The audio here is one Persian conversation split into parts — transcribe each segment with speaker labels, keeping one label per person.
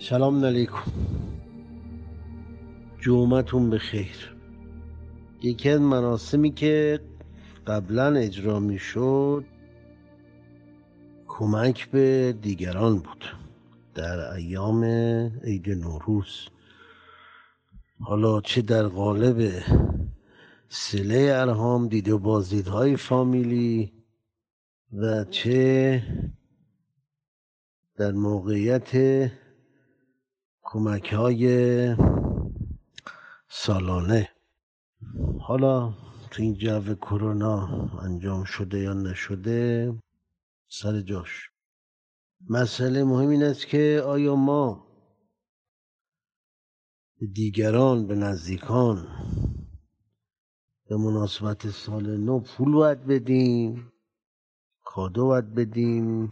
Speaker 1: سلام علیکم. جمعتون بخیر. یکی از مراسمی که قبلا اجرا می شد کمک به دیگران بود. در ایام عید نوروز. حالا چه در قالب سله ارهام دید و بازدیدهای فامیلی و چه در موقعیت کمک های سالانه. حالا تو این جو کرونا انجام شده یا نشده سر جاش. مسئله مهم این است که آیا ما به دیگران به نزدیکان به مناسبت سال نو پول باید بدیم کادو باید بدیم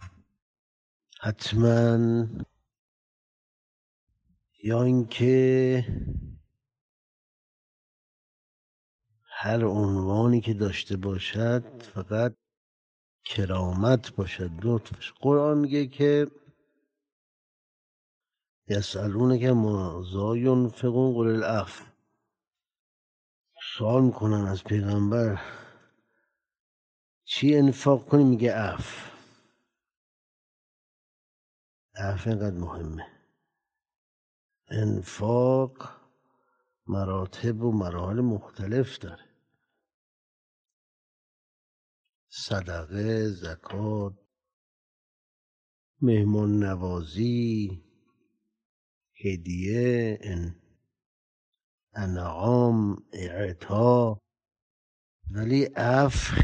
Speaker 1: حتما یا اینکه هر عنوانی که داشته باشد فقط کرامت باشد لطف قرآن میگه که یسالون که مازا ینفقون قل العفو. سوال می‌کنن از پیغمبر چی انفاق کنی؟ میگه عفو. عفو اینقدر مهمه. انفاق مراتب و مراحل مختلف داره. صدقه زکات مهمان نوازی هدیه انعام اعطا. ولی عفو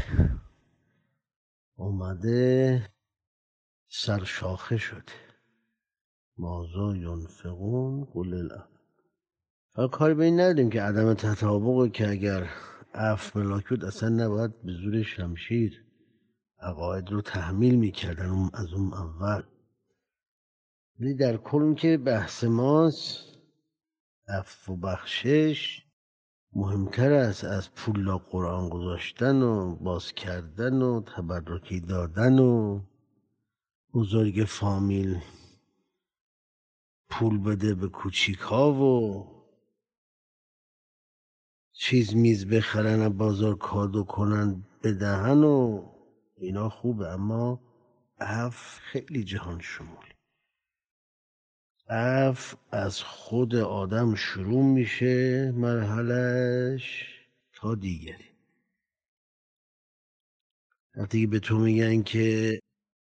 Speaker 1: اومده سرشاخه شده. مازا ینفقون قل العفو کاری به این نداریم که عدم تطابقه که اگر عفو ملاک بود اصلا نباید به زور شمشیر عقاید رو تحمیل می‌کردن از اون اول. ولی در کل که بحث ماست عفو و بخشش مهمتر است از پول قرآن گذاشتن و باز کردن و تبرکی دادن و بزرگ فامیل پول بده به کوچیک ها و چیز میز بخرن و بازار کادو کنن بدهن و اینا خوبه. اما عفو خیلی جهان شمول. عفو از خود آدم شروع میشه مرحلش تا دیگری. وقتی به تو میگن که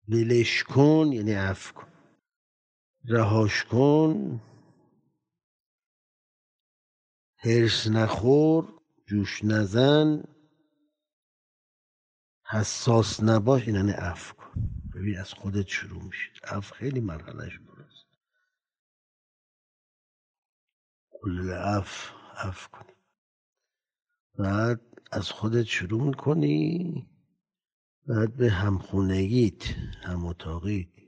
Speaker 1: ولش کن یعنی عفو کن. رهاش کن هرس نخور جوش نزن حساس نباش این یعنی عفو کن. ببین از خودت شروع میشه. عفو خیلی مرحلهش درست کل عفو عفو کنی بعد از خودت شروع می‌کنی بعد به همخونگیت هم اتاقیت.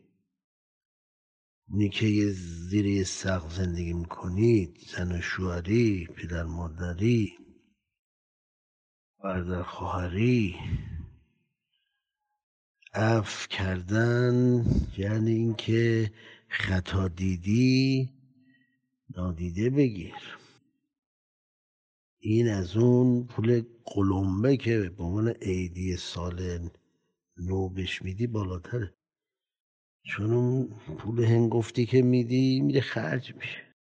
Speaker 1: اونی که یه زیر سقف زندگی می‌کنید زن و شوهری پدر مادری برادر خواهری. عفو کردن یعنی اینکه خطا دیدی نادیده بگیر. این از اون پول قلمبه که به عنوان عیدی سال نو بهش میدی بالاتره. چون اون پول هنگفتی که میدی میره خرج میشه.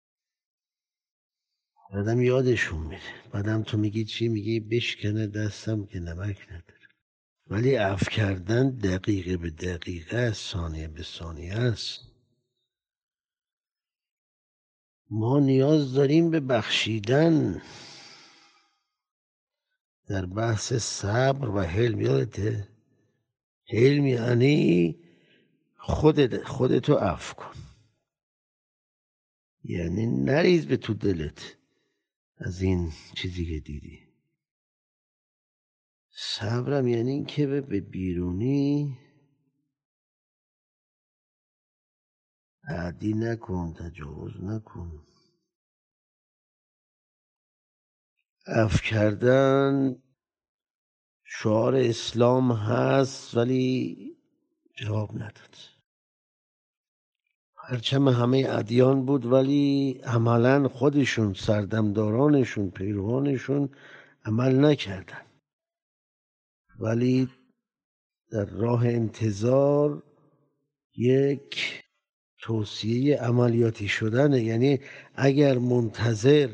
Speaker 1: بعدم یادشون میره. بعدم تو میگی چی؟ میگی بشکنه دستم که نمک نداره. ولی عفو کردن دقیقه به دقیقه است ثانیه به ثانیه است. ما نیاز داریم به بخشیدن. در بحث صبر و حلم یادته؟ حلم یعنی خودت خودتو عفو کن. یعنی نریز به تو دلت از این چیزی که دیدی. صبرم یعنی اینکه به بیرونی عدی نکن تجاوز نکن. اف کردن شعار اسلام هست ولی جواب نداد. پرچم همه ادیان بود ولی عملا خودشون سردمدارانشون پیروانشون عمل نکردن. ولی در راه انتظار یک توصیه عملیاتی شدنه. یعنی اگر منتظر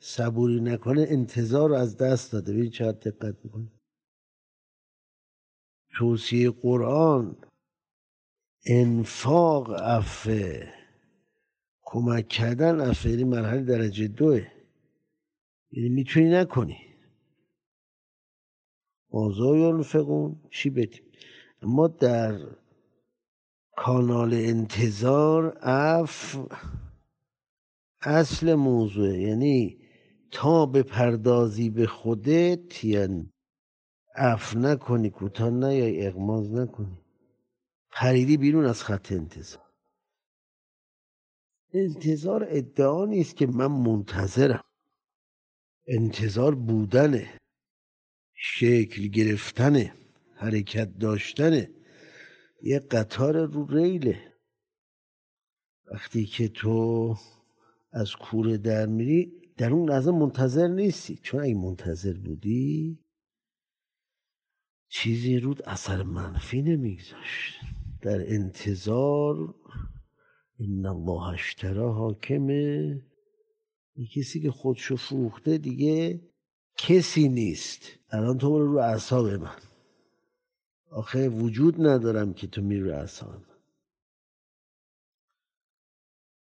Speaker 1: صبوری نکنه انتظار رو از دست داده. ببین چقدر دقت می‌کنه توصیه قرآن انفاق افه کمک کردن افه یعنی مرحله درجه دوه یعنی می‌تونی نکنی. مازا ینفقون چی بدیم اما در کانال انتظار اف اصل موضوع یعنی تا به پردازی به خودت یعنی اف نکنی کوتاه نیای اغماز نکنی. پریدی بیرون از خط انتظار. انتظار ادعا نیست که من منتظرم. انتظار بودنه. شکل گرفتنه. حرکت داشتنه. یه قطار رو ریله. وقتی که تو از کوره در میری در اون لحظه منتظر نیستی. چون اگه منتظر بودی چیزی رود اثر منفی نمیگذاشت. در انتظار ان الله اشترا حاکمه کسی که خودشو فروخته دیگه کسی نیست. الان تو برو رو اعصاب من. آخه وجود ندارم که تو میری رو من.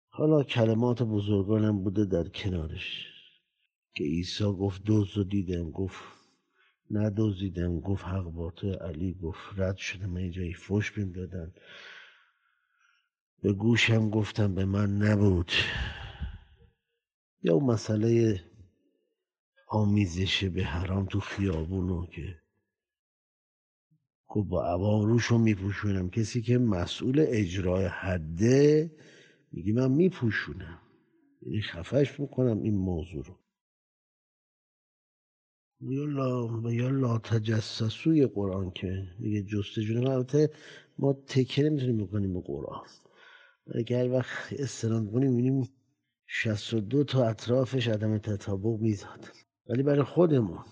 Speaker 1: حالا کلمات بزرگانم بوده در کنارش. که عیسی گفت دوز رو دیدم گفت ندوزیدم گفت حق با تو. علی گفت رد شده من جایی فش بیم دادن. به گوشم گفتم به من نبود. یا مسئله آمیزش به حرام تو خیابونو که گفت با عباروش رو میپوشونم. کسی که مسئول اجرای حده میگی من میپوشونم. یعنی خفش می‌کنم این موضوع رو. یا لا یا لا تجسسوی قرآن که میگه جستجو البته ما تکه نمی‌تونیم بکنیم به قرآن. که هر وقت استناد کنیم می‌بینیم 62 تا اطرافش عدم تطابق میزاد. ولی برای خودمون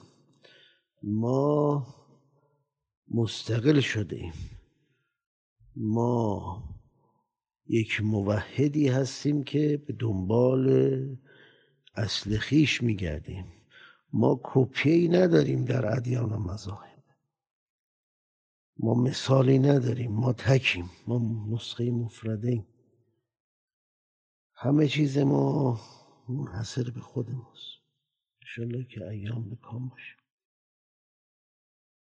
Speaker 1: ما مستقل شده ایم. ما یک موحدی هستیم که به دنبال اصل خیش میگردیم. ما کپیی نداریم در ادیان و مذاهب. ما مثالی نداریم ما تکیم ما نسخه مفرده همه چیز ما منحصر به خود ماست. انشالله که ایام بکام باشه.